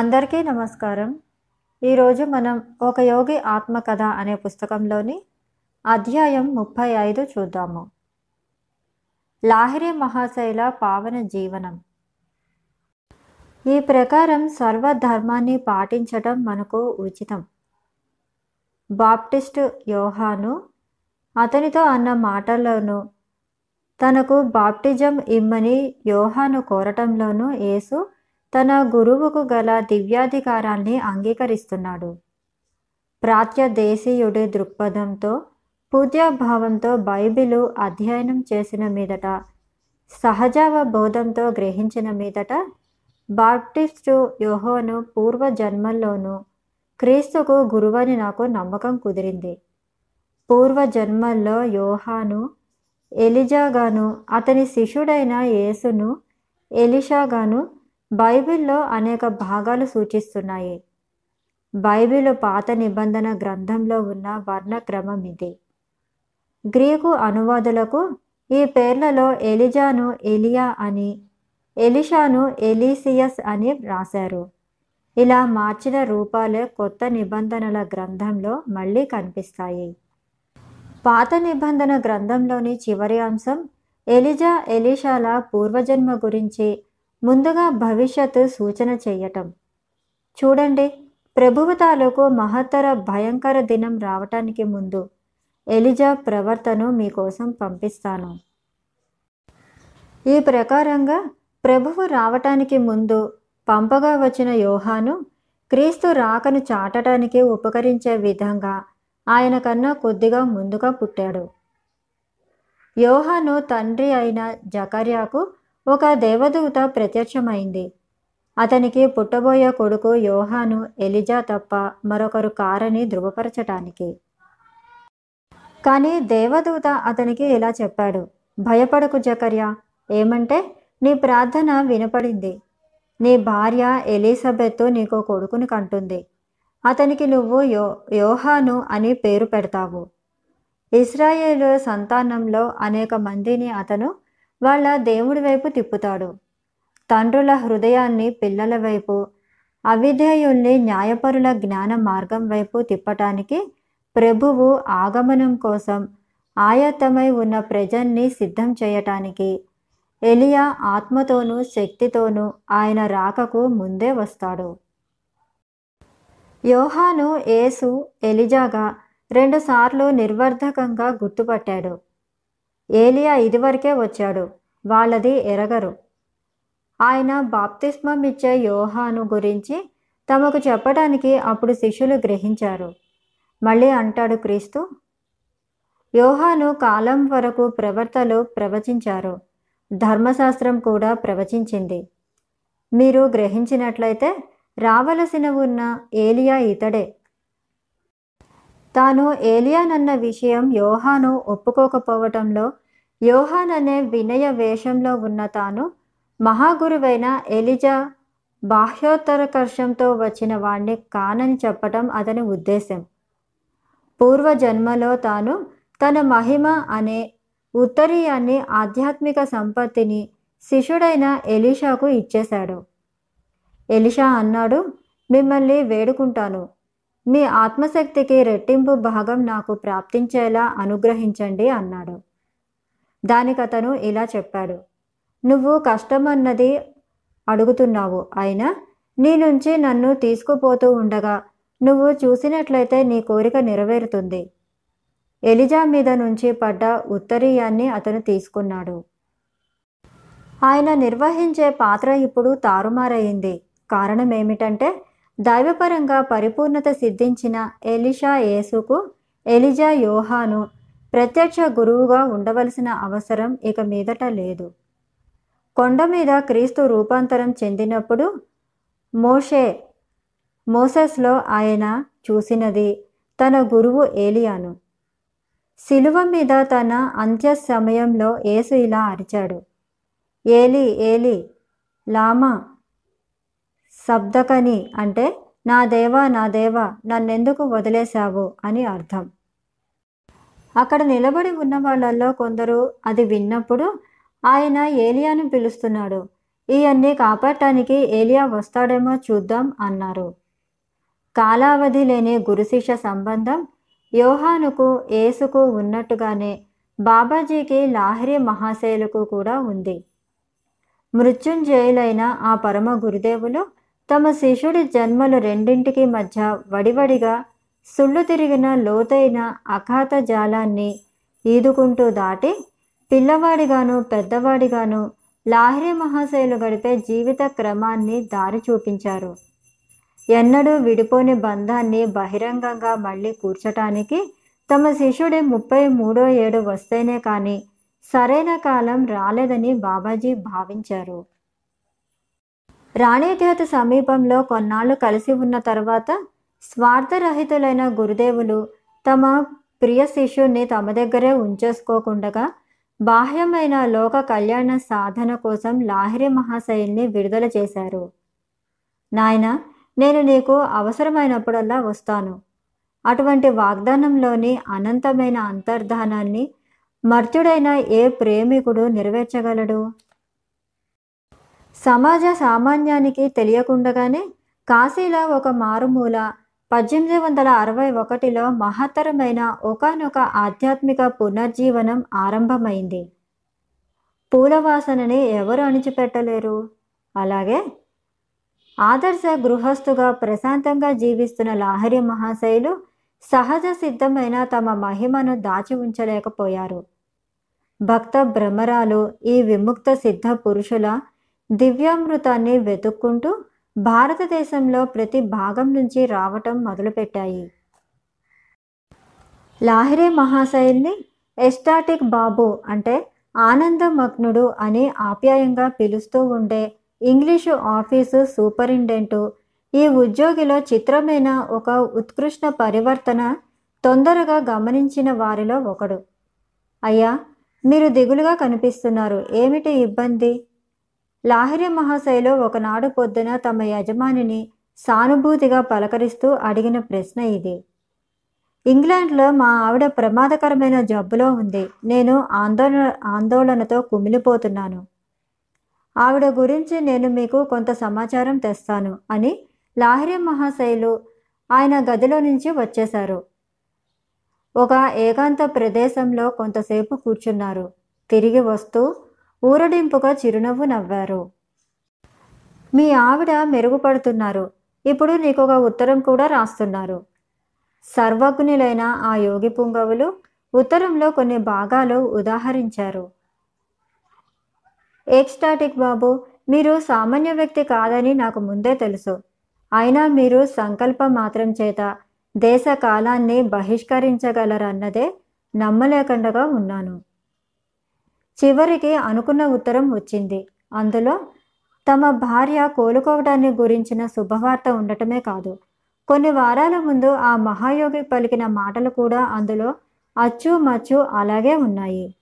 అందరికీ నమస్కారం. ఈరోజు మనం ఒక యోగి ఆత్మకథ అనే పుస్తకంలోని అధ్యాయం ముప్పై ఐదు చూద్దాము. లాహిరి మహాశైల పావన జీవనం. ఈ ప్రకారం సర్వధర్మాన్ని పాటించటం మనకు ఉచితం. బాప్టిస్టు యోహాను అతనితో అన్న మాటల్లోనూ తనకు బాప్టిజం ఇమ్మని యోహాను కోరటంలోనూ యేసు తన గురువుకు గల దివ్యాధికారాన్ని అంగీకరిస్తున్నాడు. ప్రాత్యదేశీయుడి దృక్పథంతో పూజ్యభావంతో బైబిలు అధ్యయనం చేసిన మీదట సహజావబోధంతో గ్రహించిన మీదట బాప్టిస్టు యోహోను పూర్వ జన్మల్లోనూ క్రీస్తుకు గురువని నాకు నమ్మకం కుదిరింది. పూర్వ జన్మల్లో యోహాను ఎలిజాగాను అతని శిష్యుడైన యేసును ఎలిషాగాను బైబిల్లో అనేక భాగాలు సూచిస్తున్నాయి. బైబిల్ పాత నిబంధన గ్రంథంలో ఉన్న వర్ణక్రమం ఇది. గ్రీకు అనువాదులకు ఈ పేర్లలో ఎలిజాను ఎలియా అని ఎలిషాను ఎలీసియస్ అని రాశారు. ఇలా మార్చిన రూపాలే కొత్త నిబంధనల గ్రంథంలో మళ్ళీ కనిపిస్తాయి. పాత నిబంధన గ్రంథంలోని చివరి అంశం ఎలిజా ఎలీషాల పూర్వజన్మ గురించి ముందుగా భవిష్యత్తు సూచన చేయటం. చూడండి ప్రభువు తాలూకు మహత్తర భయంకర దినం రావటానికి ముందు ఎలిజా ప్రవర్తను మీకోసం పంపిస్తాను. ఈ ప్రకారంగా ప్రభువు రావటానికి ముందు పంపగా వచ్చిన యోహాను క్రీస్తు రాకను చాటడానికి ఉపకరించే విధంగా ఆయన కన్నా కొద్దిగా ముందుగా పుట్టాడు. యోహాను తండ్రి అయిన జకర్యాకు ఒక దేవదూత ప్రత్యక్షమైంది. అతనికి పుట్టబోయే కొడుకు యోహాను ఎలిజా తప్ప మరొకరు కారని ధృవపరచటానికి. కానీ దేవదూత అతనికి ఇలా చెప్పాడు భయపడకు జకర్యా ఏమంటే నీ ప్రార్థన వినపడింది. నీ భార్య ఎలిజబెత్ నీకు కొడుకుని కంటుంది. అతనికి నువ్వు యో యోహాను అని పేరు పెడతావు. ఇస్రాయేల్ సంతానంలో అనేక మందిని అతను వాళ్ళ దేవుడి వైపు తిప్పుతాడు. తండ్రుల హృదయాన్ని పిల్లల వైపు అవిధేయుల్ని న్యాయపరుల జ్ఞాన మార్గం వైపు తిప్పటానికి ప్రభువు ఆగమనం కోసం ఆయత్తమై ఉన్న ప్రజల్ని సిద్ధం చేయటానికి ఎలియా ఆత్మతోనూ శక్తితోనూ ఆయన రాకకు ముందే వస్తాడు. యోహాను ఏసు ఎలిజాగా రెండుసార్లు నిర్వర్ధకంగా గుర్తుపట్టాడు. ఏలియా ఇదివరకే వచ్చాడు. వాళ్ళది ఎరగరు. ఆయన బాప్తిస్మం ఇచ్చే యోహాను గురించి తమకు చెప్పడానికి అప్పుడు శిష్యులు గ్రహించారు. మళ్ళీ అంటాడు క్రీస్తు యోహాను కాలం వరకు ప్రవర్తలు ప్రవచించారు. ధర్మశాస్త్రం కూడా ప్రవచించింది. మీరు గ్రహించినట్లయితే రావలసిన ఉన్న ఏలియా ఇతడే. తాను ఏలియానన్న విషయం యోహాను ఒప్పుకోకపోవటంలో యోహాన్ అనే వినయ వేషంలో ఉన్న తాను మహాగురువైన ఎలిజా బాహ్యోత్తరకర్షంతో వచ్చిన వాణ్ణి కానని చెప్పటం అతని ఉద్దేశం పూర్వజన్మలో తాను తన మహిమ అనే ఉత్తరీయాన్ని ఆధ్యాత్మిక సంపత్తిని శిష్యుడైన ఎలీషాకు ఇచ్చేశాడు. ఎలిషా అన్నాడు మిమ్మల్ని వేడుకుంటాను. మీ ఆత్మశక్తికి రెట్టింపు భాగం నాకు ప్రాప్తించేలా అనుగ్రహించండి అన్నాడు. దానికి అతను ఇలా చెప్పాడు. నువ్వు కష్టమన్నది అడుగుతున్నావు. అయినా నీ నుంచి నన్ను తీసుకుపోతూ ఉండగా నువ్వు చూసినట్లయితే నీ కోరిక నెరవేరుతుంది. ఎలిజా మీద నుంచి పడ్డ ఉత్తరీయాన్ని అతను తీసుకున్నాడు. ఆయన నిర్వహించే పాత్ర ఇప్పుడు తారుమారయింది. కారణం ఏమిటంటే దైవపరంగా పరిపూర్ణత సిద్ధించిన ఎలిషా యేసుకు ఎలిజా యోహాను ప్రత్యక్ష గురువుగా ఉండవలసిన అవసరం ఇక మీదట లేదు. కొండ మీద క్రీస్తు రూపాంతరం చెందినప్పుడు మోషే మోసెస్లో ఆయన చూసినది తన గురువు ఏలియాను. శిలువ మీద తన అంత్య సమయంలో యేసు ఇలా అరిచాడు. ఏలి ఏలి లామా శబ్దకని అంటే నా దేవా నా దేవా నన్నెందుకు వదిలేశావు? అని అర్థం. అక్కడ నిలబడి ఉన్న వాళ్ళల్లో కొందరు అది విన్నప్పుడు ఆయన ఏలియాను పిలుస్తున్నాడు. ఇవన్నీ కాపాడటానికి ఏలియా వస్తాడేమో చూద్దాం అన్నారు. కాలావధి లేని గురుశిష్య సంబంధం యోహానుకు ఏసుకు ఉన్నట్టుగానే బాబాజీకి లాహరి మహాశయులకు కూడా ఉంది. మృత్యుంజయులైన ఆ పరమ గురుదేవులు తమ శిష్యుడి జన్మలు రెండింటికి మధ్య వడివడిగా సుళ్ళు తిరిగిన లోతైన అఖాత జాలాన్ని ఈదుకుంటూ దాటి పిల్లవాడిగాను పెద్దవాడిగాను లాహిరి మహాశయులు గడిపే జీవిత క్రమాన్ని దారి చూపించారు. ఎన్నడూ విడిపోని బంధాన్ని బహిరంగంగా మళ్ళీ కూర్చటానికి తమ శిష్యుడి ముప్పై మూడో ఏడు వస్తేనే కానీ సరైన కాలం రాలేదని బాబాజీ భావించారు. రాణిఖేత సమీపంలో కొన్నాళ్ళు కలిసి ఉన్న తర్వాత స్వార్థరహితులైన గురుదేవులు తమ ప్రియ శిష్యుణ్ణి తమ దగ్గరే ఉంచేసుకోకుండగా బాహ్యమైన లోక కళ్యాణ సాధన కోసం లాహిరి మహాశయుల్ని విడుదల చేశారు. నాయన నేను నీకు అవసరమైనప్పుడల్లా వస్తాను. అటువంటి వాగ్దానంలోని అనంతమైన అంతర్ధానాన్ని మర్త్యుడైన ఏ ప్రేమికుడు నెరవేర్చగలడు? సమాజ సామాన్యానికి తెలియకుండగానే కాశీలో ఒక మారుమూల పద్దెనిమిది వందల అరవై ఒకటిలో మహత్తరమైన ఒకనొక ఆధ్యాత్మిక పునర్జీవనం ఆరంభమైంది. పూలవాసనని ఎవరు అణిచిపెట్టలేరు? అలాగే ఆదర్శ గృహస్థుగా ప్రశాంతంగా జీవిస్తున్న లాహరి మహాశైలు సహజ సిద్ధమైన తమ మహిమను దాచి ఉంచలేకపోయారు. భక్త భ్రమరాలు ఈ విముక్త సిద్ధ పురుషుల దివ్యామృతాన్ని వెతుక్కుంటూ భారతదేశంలో ప్రతి భాగం నుంచి రావటం మొదలుపెట్టాయి. లాహిరే మహాశయుల్ని ఎస్టాటిక్ బాబు అంటే ఆనందమగ్నుడు అని ఆప్యాయంగా పిలుస్తూ ఉండే ఇంగ్లీషు ఆఫీసు సూపరింటెంటు ఈ ఉద్యోగిలో చిత్రమైన ఒక ఉత్కృష్ట పరివర్తన తొందరగా గమనించిన వారిలో ఒకడు. అయ్యా మీరు దిగులుగా కనిపిస్తున్నారు. ఏమిటి ఇబ్బంది? లాహిరి మహాశైలు ఒకనాడు పొద్దున తమ యజమానిని సానుభూతిగా పలకరిస్తూ అడిగిన ప్రశ్న ఇది. ఇంగ్లాండ్లో మా ఆవిడ ప్రమాదకరమైన జబ్బులో ఉంది. నేను ఆందోళన ఆందోళనతో కుమిలిపోతున్నాను. ఆవిడ గురించి నేను మీకు కొంత సమాచారం తెస్తాను అని లాహిరి మహాశైలు ఆయన గదిలో నుంచి వచ్చేశారు. ఒక ఏకాంత ప్రదేశంలో కొంతసేపు కూర్చున్నారు. తిరిగి వస్తూ ఊరడింపుగా చిరునవ్వు నవ్వారు. మీ ఆవిడ మెరుగుపడుతున్నారు. ఇప్పుడు నీకు ఒక ఉత్తరం కూడా రాస్తున్నారు. సర్వజ్ఞులైన ఆ యోగి పుంగవులు ఉత్తరంలో కొన్ని భాగాలు ఉదాహరించారు. ఎక్స్టాటిక్ బాబు మీరు సామాన్య వ్యక్తి కాదని నాకు ముందే తెలుసు. అయినా మీరు సంకల్పం మాత్రం చేత దేశ కాలాన్ని బహిష్కరించగలరన్నదే నమ్మలేకుండగా ఉన్నాను. చివరికి అనుకున్న ఉత్తరం వచ్చింది. అందులో తమ భార్య కోలుకోవడాన్ని గురించిన శుభవార్త ఉండటమే కాదు. కొన్ని వారాల ముందు ఆ మహాయోగి పలికిన మాటలు కూడా అందులో అచ్చు మచ్చు అలాగే ఉన్నాయి.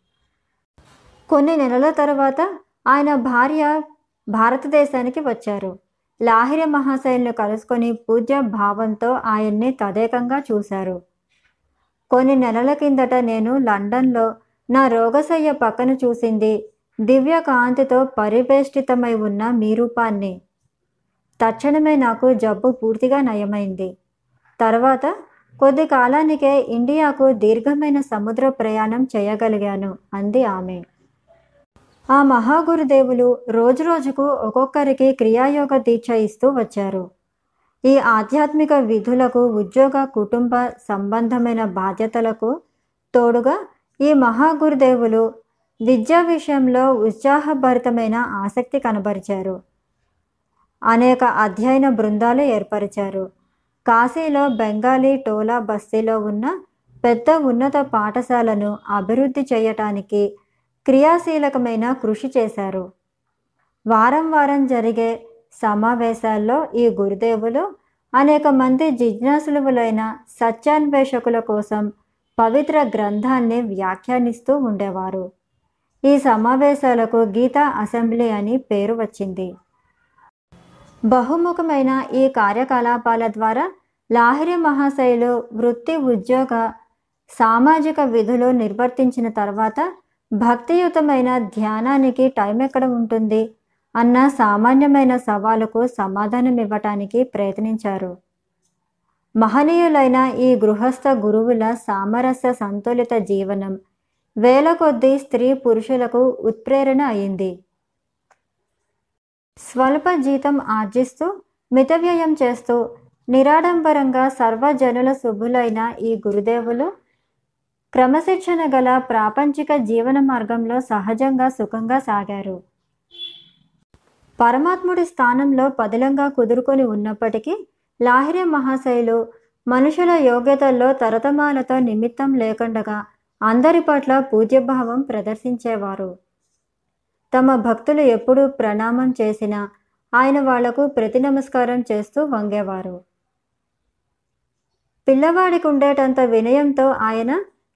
కొన్ని నెలల తర్వాత ఆయన భార్య భారతదేశానికి వచ్చారు. లాహిరి మహాశయులను కలుసుకొని పూజ్య భావంతో ఆయన్ని తదేకంగా చూశారు. కొన్ని నెలల కిందట నేను లండన్లో నా రోగశయ్య పక్కన చూసింది. దివ్య కాంతితో పరివేష్టితమై ఉన్న మీ రూపాన్ని. తక్షణమే నాకు జబ్బు పూర్తిగా నయమైంది. తర్వాత కొద్ది కాలానికే ఇండియాకు దీర్ఘమైన సముద్ర ప్రయాణం చేయగలిగాను అంది ఆమె. ఆ మహాగురుదేవులు రోజురోజుకు ఒక్కొక్కరికి క్రియాయోగ దీక్ష ఇస్తూ వచ్చారు. ఈ ఆధ్యాత్మిక విధులకు ఉద్యోగ కుటుంబ సంబంధమైన బాధ్యతలకు తోడుగా ఈ మహాగురుదేవులు విద్యా విషయంలో ఉత్సాహభరితమైన ఆసక్తి కనబరిచారు. అనేక అధ్యయన బృందాలు ఏర్పరిచారు. కాశీలో బెంగాలీ టోలా బస్తీలో ఉన్న పెద్ద ఉన్నత పాఠశాలను అభివృద్ధి చేయటానికి క్రియాశీలకమైన కృషి చేశారు. వారం వారం జరిగే సమావేశాల్లో ఈ గురుదేవులు అనేక మంది జిజ్ఞాసులువులైన సత్యాన్వేషకుల కోసం పవిత్ర గ్రంథాన్ని వ్యాఖ్యానిస్తూ ఉండేవారు. ఈ సమావేశాలకు గీతా అసెంబ్లీ అని పేరు వచ్చింది. బహుముఖమైన ఈ కార్యకలాపాల ద్వారా లాహిరి మహాశైలు వృత్తి ఉద్యోగ సామాజిక విధులు నిర్వర్తించిన తర్వాత భక్తియుతమైన ధ్యానానికి టైం ఎక్కడ ఉంటుంది అన్న సామాన్యమైన సవాలుకు సమాధానం ఇవ్వటానికి ప్రయత్నించారు. మహనీయులైన ఈ గృహస్థ గురువుల సామరస్య సంతులిత జీవనం వేల కొద్దీ స్త్రీ పురుషులకు ఉత్ప్రేరణ అయింది. స్వల్ప జీతం ఆర్జిస్తూ మితవ్యయం చేస్తూ నిరాడంబరంగా సర్వజనుల శుభులైన ఈ గురుదేవులు క్రమశిక్షణ గల ప్రాపంచిక జీవన మార్గంలో సహజంగా సుఖంగా సాగారు. పరమాత్ముడి స్థానంలో పదిలంగా కుదురుకొని ఉన్నప్పటికీ లాహిరి మహాశైలు మనుషుల యోగ్యతల్లో తరతమాలతో నిమిత్తం లేకుండగా అందరి పట్ల పూజ్యభావం ప్రదర్శించేవారు. తమ భక్తులు ఎప్పుడు ప్రణామం చేసినా ఆయన వాళ్ళకు ప్రతి నమస్కారం చేస్తూ వంగేవారు. పిల్లవాడికి ఉండేటంత వినయంతో ఆయన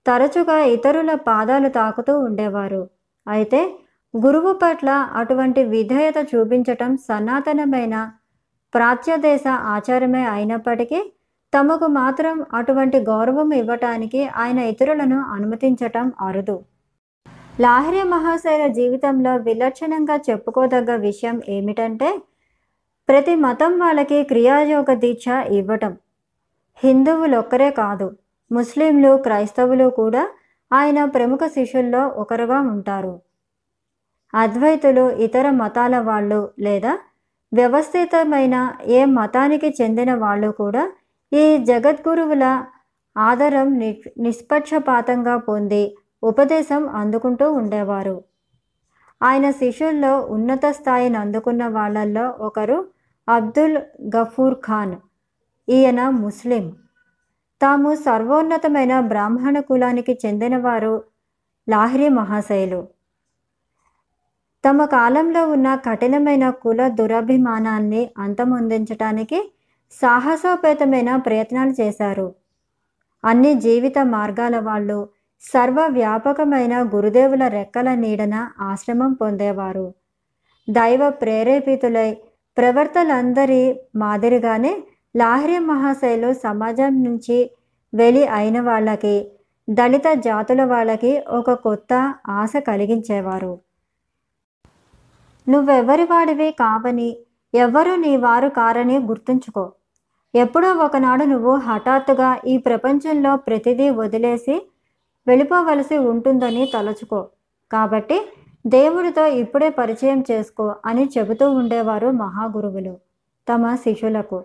తరచుగా ఇతరుల పాదాలు తాకుతూ ఉండేవారు. అయితే గురువు పట్ల అటువంటి విధేయత చూపించటం సనాతనమైన ప్రాచ్యదేశ ఆచారమే అయినప్పటికీ తమకు మాత్రం అటువంటి గౌరవం ఇవ్వటానికి ఆయన ఇతరులను అనుమతించటం అరుదు. లాహిరి మహాశైల జీవితంలో విలక్షణంగా చెప్పుకోదగ్గ విషయం ఏమిటంటే ప్రతి మతం వాళ్ళకి క్రియాయోగ దీక్ష ఇవ్వటం. హిందువులొక్కరే కాదు ముస్లింలు క్రైస్తవులు కూడా ఆయన ప్రముఖ శిష్యుల్లో ఒకరుగా ఉంటారు. అద్వైతులు ఇతర మతాల వాళ్ళు లేదా వ్యవస్థితమైన ఏ మతానికి చెందిన వాళ్ళు కూడా ఈ జగద్గురువుల ఆదరం ని నిష్పక్షపాతంగా పొంది ఉపదేశం అందుకుంటూ ఉండేవారు. ఆయన శిష్యుల్లో ఉన్నత స్థాయిని అందుకున్న వాళ్ళల్లో ఒకరు అబ్దుల్ గఫూర్ ఖాన్ ఈయన ముస్లిం. తాము సర్వోన్నతమైన బ్రాహ్మణ కులానికి చెందినవారు లాహిరి మహాశైలు. తమ కాలంలో ఉన్న కఠినమైన కుల దురభిమానాన్ని అంతమొందించటానికి సాహసోపేతమైన ప్రయత్నాలు చేశారు. అన్ని జీవిత మార్గాల వాళ్ళు సర్వవ్యాపకమైన గురుదేవుల రెక్కల నీడన ఆశ్రమం పొందేవారు. దైవ ప్రేరేపితులై ప్రవర్తలందరి మాదిరిగానే లాహిరి మహాశైలు సమాజం నుంచి వెలి అయిన వాళ్ళకి దళిత జాతుల వాళ్ళకి ఒక కొత్త ఆశ కలిగించేవారు. నువ్వెవరి వాడివి కావని ఎవ్వరూ నీ వారు కారని గుర్తుంచుకో. ఎప్పుడో ఒకనాడు నువ్వు హఠాత్తుగా ఈ ప్రపంచంలో ప్రతిదీ వదిలేసి వెళ్ళిపోవలసి ఉంటుందని తలచుకో. కాబట్టి దేవుడితో ఇప్పుడే పరిచయం చేసుకో అని చెబుతూ ఉండేవారు మహాగురువులు తమ శిష్యులకు.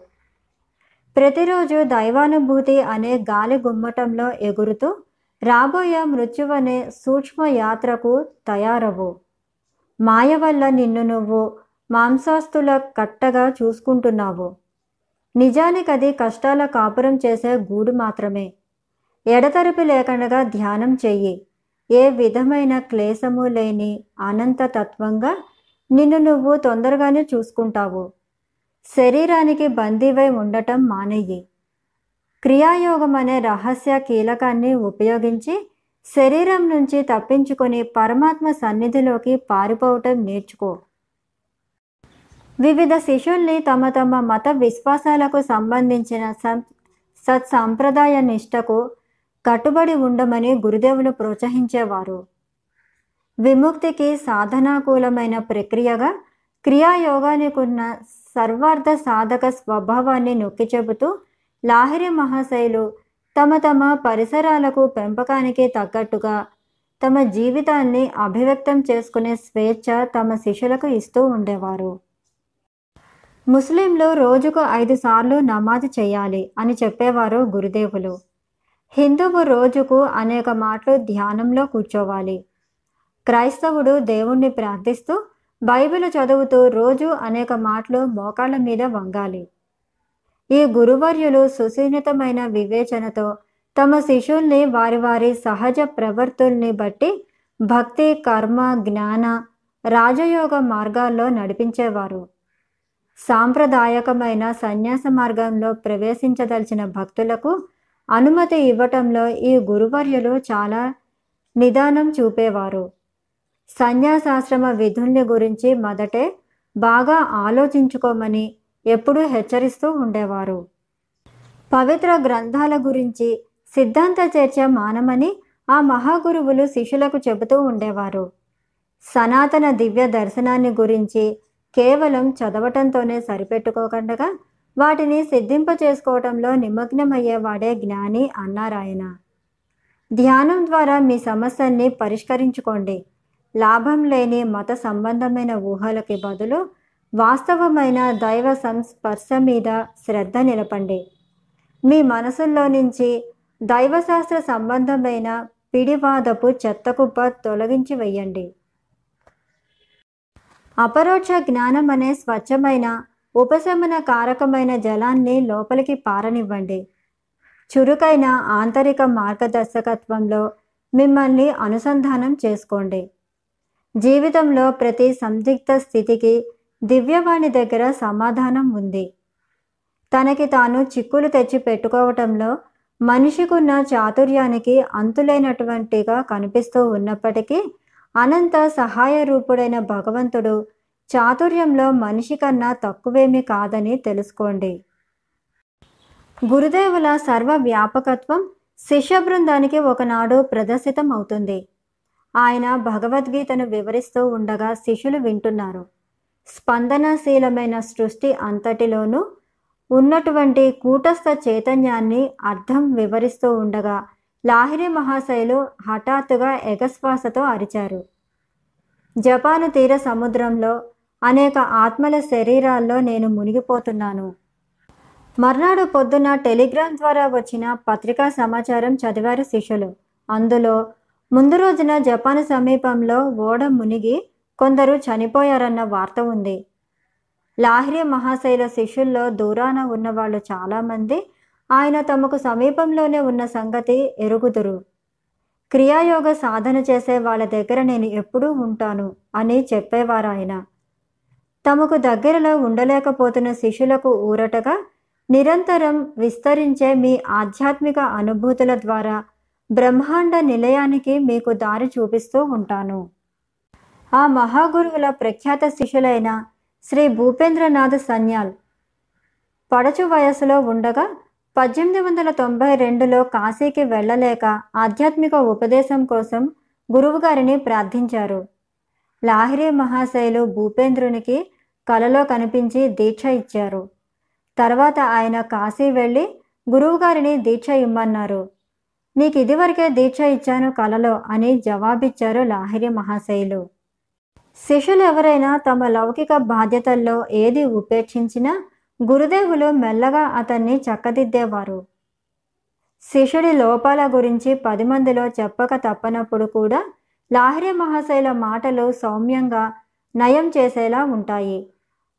ప్రతిరోజు దైవానుభూతి అనే గాలి గుమ్మటంలో ఎగురుతూ రాబోయే మృత్యువనే సూక్ష్మ యాత్రకు తయారవు. మాయ వల్ల నిన్ను నువ్వు మాంసాస్తుల కట్టగా చూసుకుంటున్నావు. నిజానికి అది కష్టాల కాపురం చేసే గూడు మాత్రమే. ఎడతెరపి లేకుండా ధ్యానం చెయ్యి. ఏ విధమైన క్లేశము లేని అనంత తత్వంగా నిన్ను నువ్వు తొందరగానే చూసుకుంటావు. శరీరానికి బందీవై ఉండటం మానేయి. క్రియాయోగం అనే రహస్య కీలకాన్ని ఉపయోగించి శరీరం నుంచి తప్పించుకొని పరమాత్మ సన్నిధిలోకి పారిపోవటం నేర్చుకో. వివిధ శిష్యుల్ని తమ తమ మత విశ్వాసాలకు సంబంధించిన సం సత్సాంప్రదాయ నిష్టకు కట్టుబడి ఉండమని గురుదేవులు ప్రోత్సహించేవారు. విముక్తికి సాధనాకూలమైన ప్రక్రియగా క్రియాయోగానికి ఉన్న సర్వార్థ సాధక స్వభావాన్ని నొక్కి చెబుతూ లాహిరి మహాశైలు తమ తమ పరిసరాలకు పెంపకానికి తగ్గట్టుగా తమ జీవితాన్ని అభివ్యక్తం చేసుకునే స్వేచ్ఛ తమ శిష్యులకు ఇస్తూ ఉండేవారు. ముస్లింలు రోజుకు ఐదు సార్లు నమాజ్ చేయాలి అని చెప్పేవారు గురుదేవులు. హిందువు రోజుకు అనేక మాటలు ధ్యానంలో కూర్చోవాలి. క్రైస్తవుడు దేవుణ్ణి ప్రార్థిస్తూ బైబిల్ చదువుతూ రోజు అనేక మాటలు మోకాళ్ళ మీద వంగాలి. ఈ గురువర్యులు సుసీనితమైన వివేచనతో తమ శిష్యుల్ని వారి వారి సహజ ప్రవర్తుల్ని బట్టి భక్తి కర్మ జ్ఞాన రాజయోగ మార్గాల్లో నడిపించేవారు. సాంప్రదాయకమైన సన్యాస మార్గంలో ప్రవేశించదలిచిన భక్తులకు అనుమతి ఇవ్వటంలో ఈ గురువర్యులు చాలా నిదానం చూపేవారు. సన్యాసాశ్రమ విధుల్ని గురించి మొదటే బాగా ఆలోచించుకోమని ఎప్పుడూ హెచ్చరిస్తూ ఉండేవారు. పవిత్ర గ్రంథాల గురించి సిద్ధాంత చర్చ మానమని ఆ మహాగురువులు శిష్యులకు చెబుతూ ఉండేవారు. సనాతన దివ్య దర్శనాన్ని గురించి కేవలం చదవటంతోనే సరిపెట్టుకోకుండా వాటిని సిద్ధింప చేసుకోవటంలో నిమగ్నమయ్యేవాడే జ్ఞాని అన్నారాయన ధ్యానం ద్వారా మీ సమస్యల్ని పరిష్కరించుకోండి. లాభం లేని మత సంబంధమైన ఊహలకి బదులు వాస్తవమైన దైవ సంస్పర్శ మీద శ్రద్ధ నిలపండి. మీ మనసుల్లో నుంచి దైవశాస్త్ర సంబంధమైన పిడివాదపు చెత్తకుప్ప తొలగించి వెయ్యండి అపరోక్ష జ్ఞానం అనే స్వచ్ఛమైన ఉపశమన కారకమైన జలాన్ని లోపలికి పారనివ్వండి. చురుకైన ఆంతరిక మార్గదర్శకత్వంలో మిమ్మల్ని అనుసంధానం చేసుకోండి. జీవితంలో ప్రతి సందిగ్ధ స్థితికి దివ్యవాణి దగ్గర సమాధానం ఉంది. తనకి తాను చిక్కులు తెచ్చి పెట్టుకోవటంలో మనిషికున్న చాతుర్యానికి అంతులేనటువంటిగా కనిపిస్తూ ఉన్నప్పటికీ అనంత సహాయ రూపుడైన భగవంతుడు చాతుర్యంలో మనిషి కన్నా తక్కువేమీ కాదని తెలుసుకోండి. గురుదేవుల సర్వ వ్యాపకత్వం శిష్య బృందానికి ఒకనాడు ప్రదర్శితం అవుతుంది ఆయన భగవద్గీతను వివరిస్తూ ఉండగా శిష్యులు వింటున్నారు. స్పందనశీలమైన సృష్టి అంతటిలోనూ ఉన్నటువంటి కూటస్థ చైతన్యాన్ని అర్థం వివరిస్తూ ఉండగా లాహిరి మహాశైలు హఠాత్తుగా ఎగశ్వాసతో అరిచారు. జపాను తీర సముద్రంలో అనేక ఆత్మల శరీరాల్లో నేను మునిగిపోతున్నాను. మర్నాడు పొద్దున టెలిగ్రామ్ ద్వారా వచ్చిన పత్రికా సమాచారం చదివారు శిష్యులు. అందులో ముందు రోజున జపాన్ సమీపంలో ఓడ మునిగి కొందరు చనిపోయారన్న వార్త ఉంది. లాహిరి మహాశైల శిష్యుల్లో దూరాన ఉన్నవాళ్ళు చాలామంది ఆయన తమకు సమీపంలోనే ఉన్న సంగతి ఎరుగుదురు. క్రియాయోగ సాధన చేసే వాళ్ళ దగ్గర నేను ఎప్పుడూ ఉంటాను అని చెప్పేవారు ఆయన తమకు దగ్గరలో ఉండలేకపోతున్న శిష్యులకు ఊరటగా నిరంతరం విస్తరించే మీ ఆధ్యాత్మిక అనుభూతుల ద్వారా బ్రహ్మాండ నిలయానికి మీకు దారి చూపిస్తూ ఉంటాను. ఆ మహాగురువుల ప్రఖ్యాత శిష్యులైన శ్రీ భూపేంద్రనాథ్ సన్యాల్. పడచు వయసులో ఉండగా పద్దెనిమిది వందల తొంభై రెండులో కాశీకి వెళ్ళలేక ఆధ్యాత్మిక ఉపదేశం కోసం గురువుగారిని ప్రార్థించారు. లాహిరి మహాశైలు భూపేంద్రునికి కలలో కనిపించి దీక్ష ఇచ్చారు. తర్వాత ఆయన కాశీ వెళ్ళి గురువుగారిని దీక్ష ఇమ్మన్నారు. నీకు ఇదివరకే దీక్ష ఇచ్చాను కలలో అని జవాబిచ్చారు లాహిరి మహాశైలు. శిష్యులు ఎవరైనా తమ లౌకిక బాధ్యతల్లో ఏది ఉపేక్షించినా గురుదేవులు మెల్లగా అతన్ని చక్కదిద్దేవారు. శిష్యుడి లోపాల గురించి పది మందిలో చెప్పక తప్పనప్పుడు కూడా లాహిరి మహాశయుల మాటలు సౌమ్యంగా నయం చేసేలా ఉంటాయి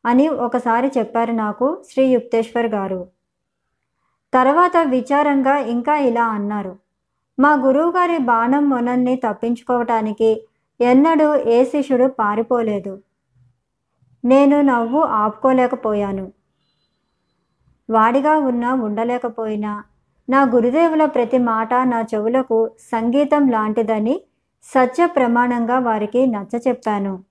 అని ఒకసారి చెప్పారు నాకు శ్రీ యుక్తేశ్వర్ గారు. తర్వాత విచారంగా ఇంకా ఇలా అన్నారు. మా గురువుగారి బాణం మొనల్ని తప్పించుకోవటానికి ఎన్నడూ ఏ శిష్యుడు పారిపోలేదు. నేను నవ్వు ఆపుకోలేకపోయాను. వాడిగా ఉన్నా ఉండలేకపోయినా నా గురుదేవుల ప్రతి మాట నా చెవులకు సంగీతం లాంటిదని సత్య ప్రమాణంగా వారికి నచ్చ చెప్పాను.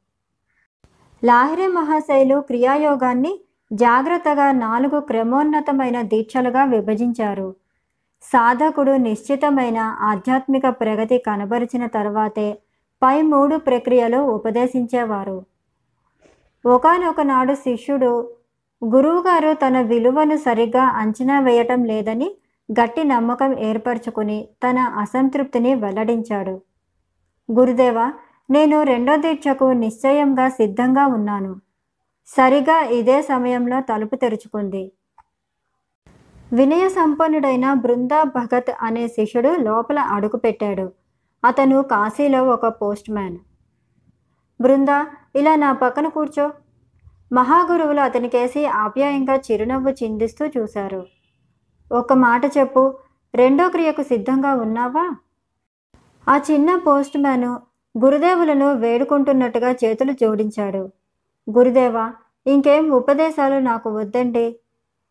లాహిరి మహాశైలు క్రియాయోగాన్ని జాగ్రత్తగా నాలుగు క్రమోన్నతమైన దీక్షలుగా విభజించారు. సాధకుడు నిశ్చితమైన ఆధ్యాత్మిక ప్రగతి కనబరిచిన తర్వాతే పై మూడు ప్రక్రియలు ఉపదేశించేవారు. ఒకనొక నాడు శిష్యుడు గురువుగారు తన విలువను సరిగ్గా అంచనా వేయటం లేదని గట్టి నమ్మకం ఏర్పరచుకుని తన అసంతృప్తిని వెల్లడించాడు. గురుదేవ నేను రెండో దీక్షకు నిశ్చయంగా సిద్ధంగా ఉన్నాను. సరిగా ఇదే సమయంలో తలుపు తెరుచుకుంది. వినయ సంపన్నుడైన బృందా భగత్ అనే శిష్యుడు లోపల అడుగుపెట్టాడు. అతను కాశీలో ఒక పోస్ట్ మ్యాన్. బృందా ఇలా నా పక్కన కూర్చో. మహాగురువులు అతనికేసి ఆప్యాయంగా చిరునవ్వు చిందిస్తూ చూశారు. ఒక మాట చెప్పు రెండో క్రియకు సిద్ధంగా ఉన్నావా? ఆ చిన్న పోస్ట్ మ్యాను గురుదేవులను వేడుకుంటున్నట్టుగా చేతులు జోడించాడు. గురుదేవా ఇంకేం ఉపదేశాలు నాకు వద్దండి?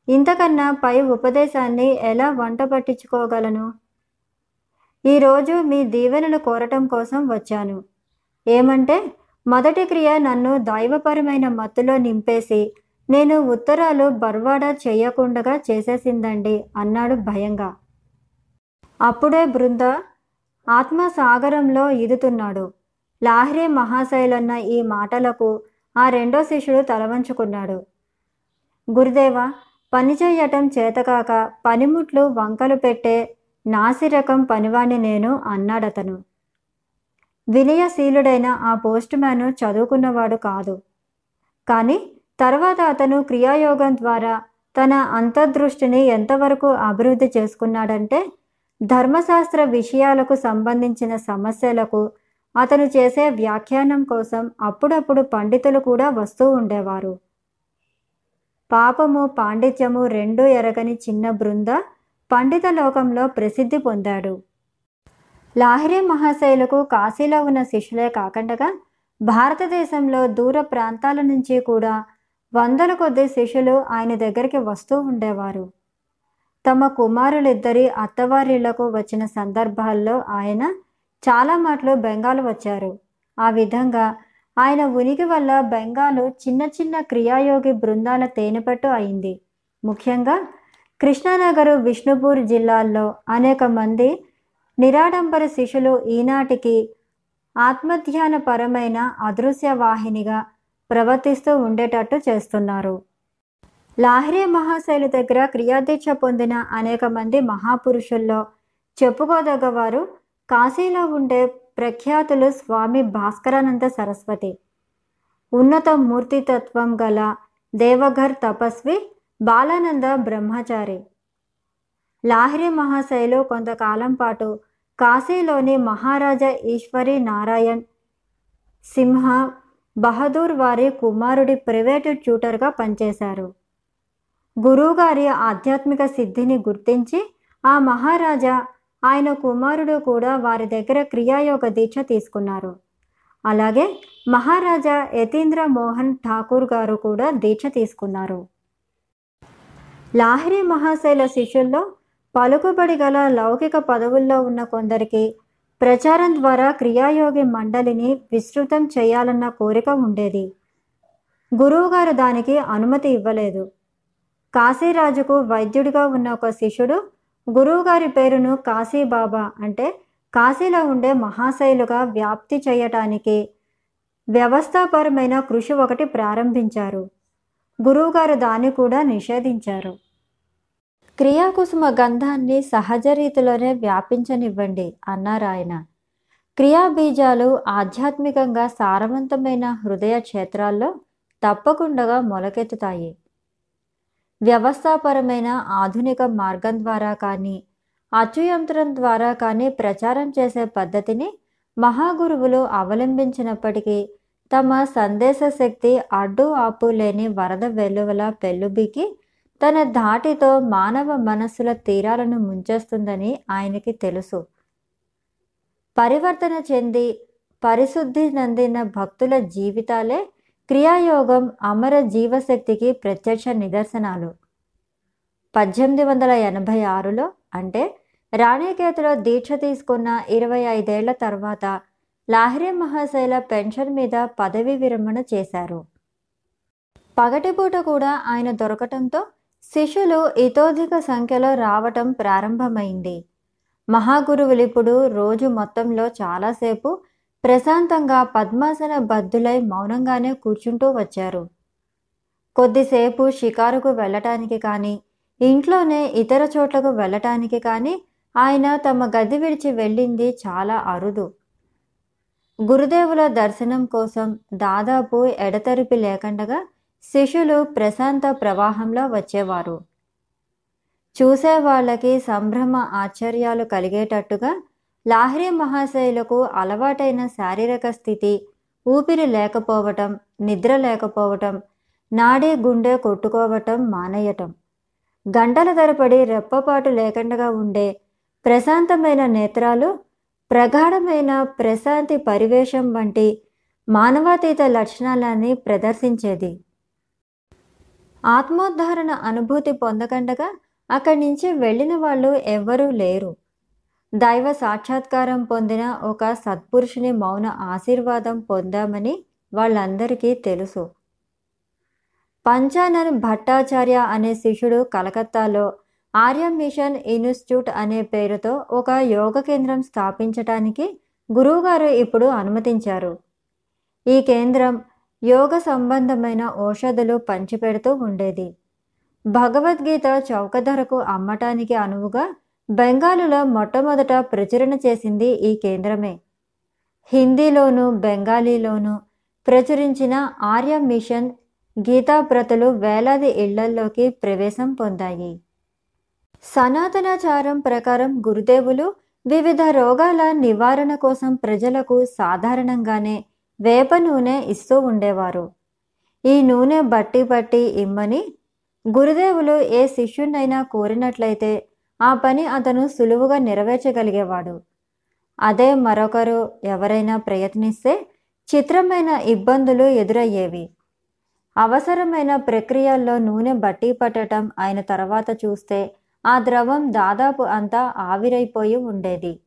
ఇంతకన్నా పై ఉపదేశాన్ని ఎలా వంట పట్టించుకోగలను? ఈరోజు మీ దీవెనలు కోరటం కోసం వచ్చాను. ఏమంటే మొదటి క్రియ నన్ను దైవపరమైన మత్తులో నింపేసి నేను ఉత్తరాలు బర్వాడా చేయకుండా చేసేసిందండి అన్నాడు భయంగా. అప్పుడే బృంద ఆత్మసాగరంలో ఈదుతున్నాడు లాహ్రీ మహాశైలన్న ఈ మాటలకు ఆ రెండో శిష్యుడు తలవంచుకున్నాడు. గురుదేవ పని చేయటం చేతకాక పనిముట్లు వంకలు పెట్టే నాసిరకం పనివాణ్ణి నేను అన్నాడతను. వినయశీలుడైన ఆ పోస్ట్ మ్యాన్ చదువుకున్నవాడు కాదు. కానీ తర్వాత అతను క్రియాయోగం ద్వారా తన అంతర్దృష్టిని ఎంతవరకు అభివృద్ధి చేసుకున్నాడంటే ధర్మశాస్త్ర విషయాలకు సంబంధించిన సమస్యలకు అతను చేసే వ్యాఖ్యానం కోసం అప్పుడప్పుడు పండితులు కూడా వస్తూ ఉండేవారు. పాపము పాండిత్యము రెండూ ఎరగని చిన్న బృంద పండిత లోకంలో ప్రసిద్ధి పొందాడు. లాహిరి మహాశైలకు కాశీలో ఉన్న శిష్యులే కాకుండా భారతదేశంలో దూర ప్రాంతాల నుంచి కూడా వందల కొద్ది శిష్యులు ఆయన దగ్గరికి వస్తూ ఉండేవారు. తమ కుమారులిద్దరి అత్తవారిళ్ళకు వచ్చిన సందర్భాల్లో ఆయన చాలా మాటలు బెంగాల్ వచ్చారు. ఆ విధంగా ఆయన ఉనికి వల్ల బెంగాలు చిన్న చిన్న క్రియాయోగి బృందాల తేనెపట్టు అయింది. ముఖ్యంగా కృష్ణానగరు విష్ణుపూర్ జిల్లాల్లో అనేక మంది నిరాడంబర శిష్యులు ఈనాటికి ఆత్మధ్యానపరమైన అదృశ్య వాహినిగా ప్రవర్తిస్తూ ఉండేటట్టు చేస్తున్నారు. లాహిరి మహాశైలు దగ్గర క్రియాదీక్ష పొందిన అనేక మంది మహాపురుషుల్లో చెప్పుకోదగ్గవారు కాశీలో ఉండే ప్రఖ్యాతులు స్వామి భాస్కరానంద సరస్వతి. ఉన్నత మూర్తితత్వం గల దేవఘర్ తపస్వి బాలానంద బ్రహ్మచారి. లాహిరి మహాశైలు కొంతకాలం పాటు కాశీలోని మహారాజా ఈశ్వరి నారాయణ్ సింహ బహదూర్ వారి కుమారుడి ప్రైవేటు ట్యూటర్గా పనిచేశారు. గురువుగారి ఆధ్యాత్మిక సిద్ధిని గుర్తించి ఆ మహారాజా ఆయన కుమారుడు కూడా వారి దగ్గర క్రియాయోగ దీక్ష తీసుకున్నారు. అలాగే మహారాజా యతీంద్ర మోహన్ ఠాకూర్ గారు కూడా దీక్ష తీసుకున్నారు. లాహిరి మహాశైల శిష్యుల్లో పలుకుబడి గల లౌకిక పదవుల్లో ఉన్న కొందరికి ప్రచారం ద్వారా క్రియాయోగి మండలిని విస్తృతం చేయాలన్న కోరిక ఉండేది. గురువుగారు దానికి అనుమతి ఇవ్వలేదు. కాశీరాజుకు వైద్యుడిగా ఉన్న ఒక శిష్యుడు గురువుగారి పేరును కాశీబాబా అంటే కాశీలో ఉండే మహాశైలుగా వ్యాప్తి చేయటానికి వ్యవస్థాపరమైన కృషి ఒకటి ప్రారంభించారు. గురువుగారు దాన్ని కూడా నిషేధించారు. క్రియాకుసుమ గంధాన్ని సహజ రీతిలోనే వ్యాపించనివ్వండి అన్నారు ఆయన. క్రియాబీజాలు ఆధ్యాత్మికంగా సారవంతమైన హృదయ క్షేత్రాల్లో తప్పకుండా మొలకెత్తుతాయి. వ్యవస్థాపరమైన ఆధునిక మార్గం ద్వారా కానీ అచ్చుయంత్రం ద్వారా కానీ ప్రచారం చేసే పద్ధతిని మహాగురువులు అవలంబించినప్పటికీ తమ సందేశ శక్తి అడ్డు ఆపు లేని వరద వెలువల పెళ్ళుబికి తన ధాటితో మానవ మనస్సుల తీరాలను ముంచేస్తుందని ఆయనకి తెలుసు. పరివర్తన చెంది పరిశుద్ధి నందిన భక్తుల జీవితాలే క్రియాయోగం అమర జీవశక్తికి ప్రత్యక్ష నిదర్శనాలు. పద్దెనిమిది వందల ఎనభై ఆరులో అంటే రాణికేతలో దీక్ష తీసుకున్న ఇరవై ఐదేళ్ళ తర్వాత లాహిరి మహాశైల పెన్షన్ మీద పదవి విరమణ చేశారు. పగటిపూట కూడా ఆయన దొరకటంతో శిష్యులు ఇతోధిక సంఖ్యలో రావటం ప్రారంభమైంది. మహాగురువులు ఇప్పుడు రోజు మొత్తంలో చాలాసేపు ప్రశాంతంగా పద్మాసన బద్దులై మౌనంగానే కూర్చుంటూ వచ్చారు. కొద్దిసేపు షికారుకు వెళ్ళటానికి కానీ ఇంట్లోనే ఇతర చోట్లకు వెళ్ళటానికి కానీ ఆయన తమ గది విడిచి వెళ్ళింది చాలా అరుదు. గురుదేవుల దర్శనం కోసం దాదాపు ఎడతెరిపి లేకుండగా శిష్యులు ప్రశాంత ప్రవాహంలో వచ్చేవారు. చూసే వాళ్ళకి సంభ్రమ ఆశ్చర్యాలు కలిగేటట్టుగా లాహ్రీ మహాశయులకు అలవాటైన శారీరక స్థితి ఊపిరి లేకపోవటం నిద్ర లేకపోవటం నాడీ గుండె కొట్టుకోవటం మానేయటం. గంటల తరబడి రెప్పపాటు లేకుండా ఉండే ప్రశాంతమైన నేత్రాలు ప్రగాఢమైన ప్రశాంతి పరివేశం వంటి మానవాతీత లక్షణాలని ప్రదర్శించేది. ఆత్మోద్ధారణ అనుభూతి పొందకండగా అక్కడి నుంచి వెళ్ళిన వాళ్ళు ఎవ్వరూ లేరు. దైవ సాక్షాత్కారం పొందిన ఒక సత్పురుషుని మౌన ఆశీర్వాదం పొందామని వాళ్ళందరికీ తెలుసు. పంచానన్ భట్టాచార్య అనే శిష్యుడు కలకత్తాలో ఆర్య మిషన్ ఇన్స్టిట్యూట్ అనే పేరుతో ఒక యోగ కేంద్రం స్థాపించటానికి గురువుగారు ఇప్పుడు అనుమతించారు. ఈ కేంద్రం యోగ సంబంధమైన ఔషధులు పంచిపెడుతూ ఉండేది. భగవద్గీత చౌక ధరకు అమ్మటానికి అనువుగా బెంగాలులో మొట్టమొదట ప్రచురణ చేసింది ఈ కేంద్రమే. హిందీలోను బెంగాలీలోను ప్రచురించిన ఆర్య మిషన్ గీతాప్రతులు వేలాది ఇళ్ళల్లోకి ప్రవేశం పొందాయి. సనాతనాచారం ప్రకారం గురుదేవులు వివిధ రోగాల నివారణ కోసం ప్రజలకు సాధారణంగానే వేప నూనె ఇస్తూ ఉండేవారు. ఈ నూనె బట్టి బట్టి ఇమ్మని గురుదేవులు ఏ శిష్యునైనా కోరినట్లయితే ఆ పని అతను సులువుగా నెరవేర్చగలిగేవాడు. అదే మరొకరు ఎవరైనా ప్రయత్నిస్తే చిత్రమైన ఇబ్బందులు ఎదురయ్యేవి. అవసరమైన ప్రక్రియల్లో నూనె బట్టి పట్టడం ఆయన తర్వాత చూస్తే ఆ ద్రవం దాదాపు అంతా ఆవిరైపోయి ఉండేది.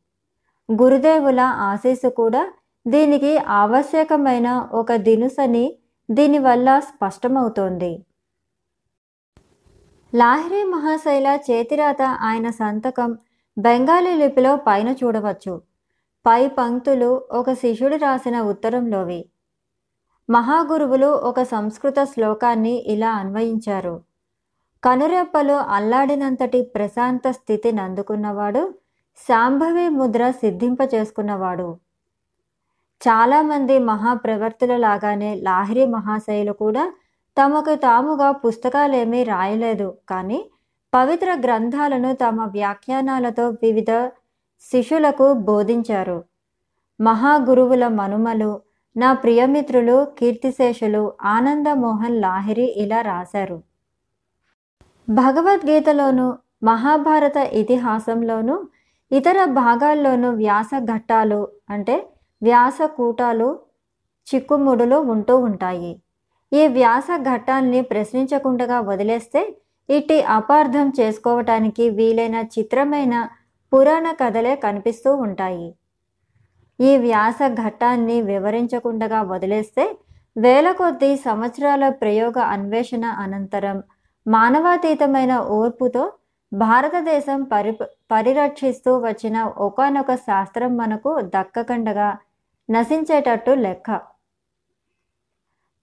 గురుదేవుల ఆశీస్సు కూడా దీనికి ఆవశ్యకమైన ఒక దినుసని దీనివల్ల స్పష్టమవుతోంది. లాహిరి మహాశైల చేతిరాత ఆయన సంతకం బెంగాలీ లిపిలో పైన చూడవచ్చు. పై పంక్తులు ఒక శిష్యుడు రాసిన ఉత్తరంలోవి. మహాగురువులు ఒక సంస్కృత శ్లోకాన్ని ఇలా అన్వయించారు. కనురెప్పలు అల్లాడినంతటి ప్రశాంత స్థితిని అందుకున్నవాడు శాంభవి ముద్ర సిద్ధింప చేసుకున్నవాడు చాలామంది మహాప్రవర్తుల లాగానే లాహిరి మహాశయులు కూడా తమకు తాముగా పుస్తకాలేమీ రాయలేదు కానీ పవిత్ర గ్రంథాలను తమ వ్యాఖ్యానాలతో వివిధ శిష్యులకు బోధించారు. మహాగురువుల మనుమలు నా ప్రియమిత్రులు కీర్తిశేషులు ఆనందమోహన్ లాహిరి ఇలా రాశారు. భగవద్గీతలోను మహాభారత ఇతిహాసంలోను ఇతర భాగాల్లోనూ వ్యాస ఘట్టాలు అంటే వ్యాస కూటాలు చిక్కుముడులు ఉంటూ ఉంటాయి. ఈ వ్యాస ఘట్టాల్ని ప్రశ్నించకుండా వదిలేస్తే ఇట్టి అపార్థం చేసుకోవటానికి వీలైన చిత్రమైన పురాణ కథలే కనిపిస్తూ ఉంటాయి. ఈ వ్యాస ఘట్టాన్ని వివరించకుండా వదిలేస్తే వేల కొద్ది సంవత్సరాల ప్రయోగ అన్వేషణ అనంతరం మానవాతీతమైన ఓర్పుతో భారతదేశం పరి పరిరక్షిస్తూ వచ్చిన ఒకనొక శాస్త్రం మనకు దక్కకండగా నశించేటట్టు లెక్క.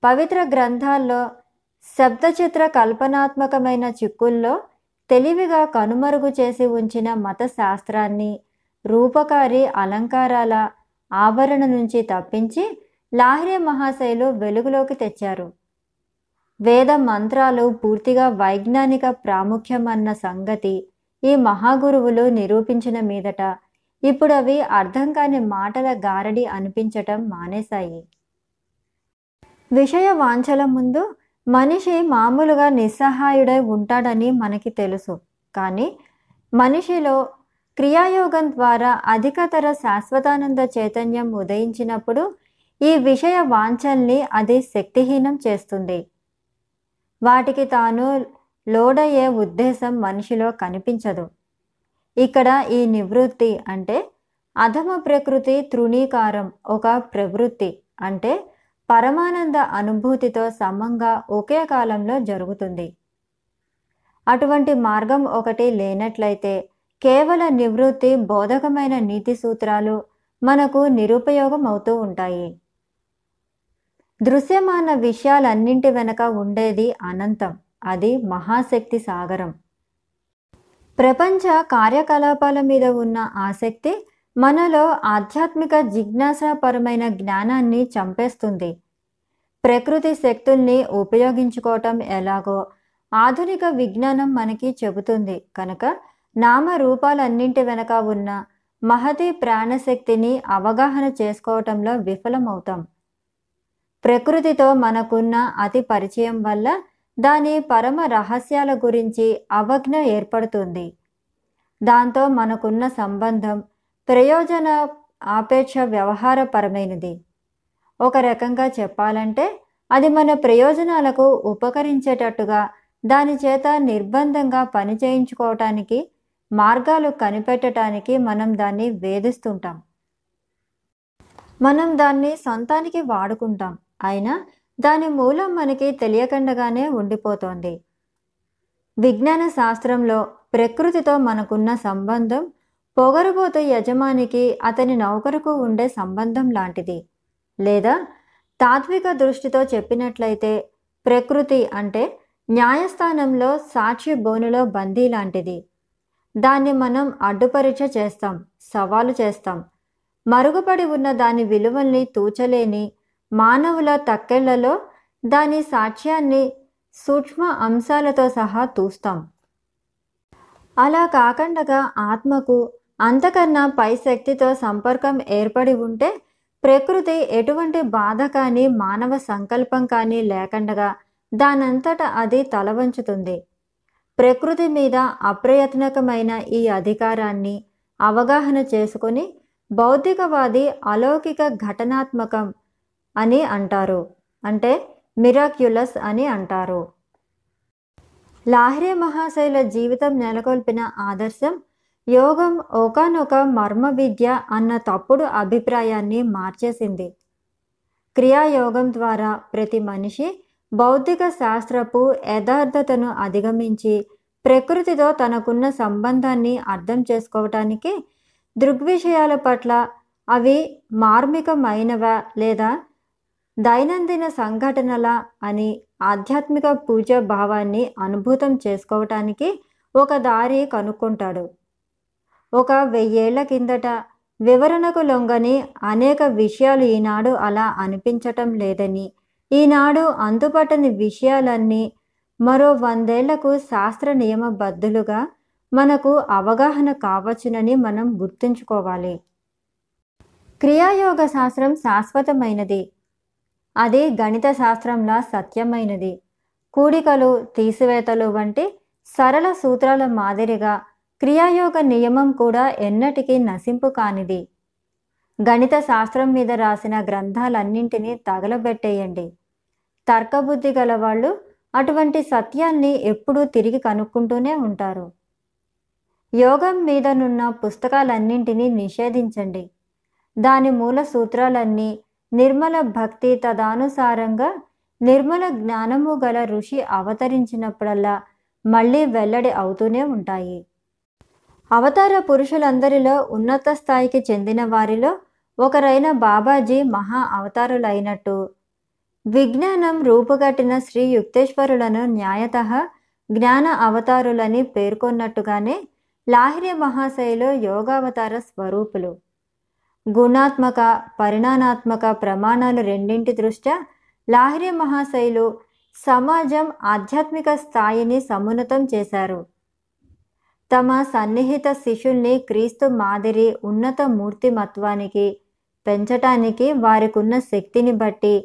పవిత్ర గ్రంథాల్లో శబ్దచిత్ర కల్పనాత్మకమైన చిక్కుల్లో తెలివిగా కనుమరుగు చేసి ఉంచిన మత శాస్త్రాన్ని రూపకారి అలంకారాల ఆవరణ నుంచి తప్పించి లాహిరి మహాశైలు వెలుగులోకి తెచ్చారు. వేద మంత్రాలు పూర్తిగా వైజ్ఞానిక ప్రాముఖ్యమన్న సంగతి ఈ మహాగురువులు నిరూపించిన మీదట ఇప్పుడు అవి అర్థం కాని మాటల గారడి అనిపించటం మానేశాయి. విషయ వాంఛల ముందు మనిషి మామూలుగా నిస్సహాయుడై ఉంటాడని మనకి తెలుసు. కానీ మనిషిలో క్రియాయోగం ద్వారా అధికతర శాశ్వతానంద చైతన్యం ఉదయించినప్పుడు ఈ విషయ వాంఛల్ని అది శక్తిహీనం చేస్తుంది. వాటికి తాను లోడయ్యే ఉద్దేశం మనిషిలో కనిపించదు. ఇక్కడ ఈ నివృత్తి అంటే అధమ ప్రకృతి తృణీకారం ఒక ప్రవృత్తి అంటే పరమానంద అనుభూతితో సమంగా ఒకే కాలంలో జరుగుతుంది. అటువంటి మార్గం ఒకటి లేనట్లయితే కేవల నివృత్తి బోధకమైన నీతి సూత్రాలు మనకు నిరుపయోగం అవుతూ ఉంటాయి. దృశ్యమాన విషయాలన్నింటి వెనక ఉండేది అనంతం. అది మహాశక్తి సాగరం. ప్రపంచ కార్యకలాపాల మీద ఉన్న ఆసక్తి మనలో ఆధ్యాత్మిక జిజ్ఞాసాపరమైన జ్ఞానాన్ని చంపేస్తుంది. ప్రకృతి శక్తుల్ని ఉపయోగించుకోవటం ఎలాగో ఆధునిక విజ్ఞానం మనకి చెబుతుంది. కనుక నామ రూపాలన్నింటి వెనక ఉన్న మహతి ప్రాణశక్తిని అవగాహన చేసుకోవటంలో విఫలమవుతాం. ప్రకృతితో మనకున్న అతి పరిచయం వల్ల దాని పరమ రహస్యాల గురించి అవజ్ఞ ఏర్పడుతుంది. దాంతో మనకున్న సంబంధం ప్రయోజన ఆపేక్ష వ్యవహారపరమైనది. ఒక రకంగా చెప్పాలంటే అది మన ప్రయోజనాలకు ఉపకరించేటట్టుగా దాని చేత నిర్బంధంగా పని చేయించుకోవటానికి మార్గాలు కనిపెట్టడానికి మనం దాన్ని వేధిస్తుంటాం. మనం దాన్ని సొంతానికి వాడుకుంటాం. అయినా దాని మూలం మనకి తెలియకుండగానే ఉండిపోతోంది. విజ్ఞాన శాస్త్రంలో ప్రకృతితో మనకున్న సంబంధం పొగరుబోతు యజమానికి అతని నౌకరుకు ఉండే సంబంధం లాంటిది. లేదా తాత్విక దృష్టితో చెప్పినట్లయితే ప్రకృతి అంటే న్యాయస్థానంలో సాక్షి బోనులో బందీ లాంటిది. దాన్ని మనం అడ్డుపరీక్ష చేస్తాం సవాలు చేస్తాం. మరుగుపడి ఉన్న దాని విలువల్ని తూచలేని మానవుల తక్కెళ్ళలో దాని సాక్ష్యాన్ని సూక్ష్మ అంశాలతో సహా తూస్తాం. అలా కాకుండా ఆత్మకు అంతకన్నా పై శక్తితో సంపర్కం ఏర్పడి ఉంటే ప్రకృతి ఎటువంటి బాధ కానీ మానవ సంకల్పం కానీ లేకుండా దానంతట అది తలవంచుతుంది. ప్రకృతి మీద అప్రయత్నకమైన ఈ అధికారాన్ని అవగాహన చేసుకొని భౌతికవాది అలౌకిక ఘటనాత్మకం అని అంటారు. అంటే మిరాక్యులస్ అని అంటారు. లాహ్రే మహాశైల జీవితం నెలకొల్పిన ఆదర్శం యోగం ఒకనొక మర్మ విద్య అన్న తప్పుడు అభిప్రాయాన్ని మార్చేసింది. క్రియాయోగం ద్వారా ప్రతి మనిషి భౌతిక శాస్త్రపు యథార్థతను అధిగమించి ప్రకృతితో తనకున్న సంబంధాన్ని అర్థం చేసుకోవటానికి దృగ్విషయాల పట్ల అవి మార్మికమైనవా లేదా దైనందిన సంఘటనల అని ఆధ్యాత్మిక పూజ భావాన్ని అనుభూతం చేసుకోవటానికి ఒక దారి కనుక్కుంటాడు. ఒక వెయ్యేళ్ళ కిందట వివరణకు లొంగని అనేక విషయాలు ఈనాడు అలా అనిపించటం లేదని ఈనాడు అందుపట్టని విషయాలన్నీ మరో వందేళ్ళకు శాస్త్ర నియమబద్ధులుగా మనకు అవగాహన కావచ్చునని మనం గుర్తుంచుకోవాలి. క్రియాయోగ శాస్త్రం శాశ్వతమైనది. అది గణిత శాస్త్రంలా సత్యమైనది. కూడికలు తీసివేతలు వంటి సరళ సూత్రాల మాదిరిగా క్రియాయోగ నియమం కూడా ఎన్నటికీ నశింపు కానిది. గణిత శాస్త్రం మీద రాసిన గ్రంథాలన్నింటినీ తగలబెట్టేయండి. తర్కబుద్ధి గలవాళ్ళు అటువంటి సత్యాన్ని ఎప్పుడూ తిరిగి కనుక్కుంటూనే ఉంటారు. యోగం మీదనున్న పుస్తకాలన్నింటినీ నిషేధించండి. దాని మూల సూత్రాలన్నీ నిర్మల భక్తి తదానుసారంగా నిర్మల జ్ఞానము గల ఋషి అవతరించినప్పుడల్లా మళ్ళీ వెల్లడి అవుతూనే ఉంటాయి. అవతార పురుషులందరిలో ఉన్నత స్థాయికి చెందిన వారిలో ఒకరైన బాబాజీ మహా అవతారులైనట్టు. విజ్ఞానం రూపుగట్టిన శ్రీ యుక్తేశ్వరులను న్యాయత జ్ఞాన అవతారులని పేర్కొన్నట్టుగానే లాహిరి మహాశైలో యోగావతార స్వరూపులు. గుణాత్మక పరిణామాత్మక ప్రమాణాలు రెండింటి దృష్ట్యా లాహిరి మహాశైలు సమాజం ఆధ్యాత్మిక స్థాయిని సమున్నతం చేశారు. తమ సన్నిహిత శిష్యుల్ని క్రీస్తు మాదిరి ఉన్నత మూర్తిమత్వానికి పెంచటానికి వారికున్న శక్తిని బట్టి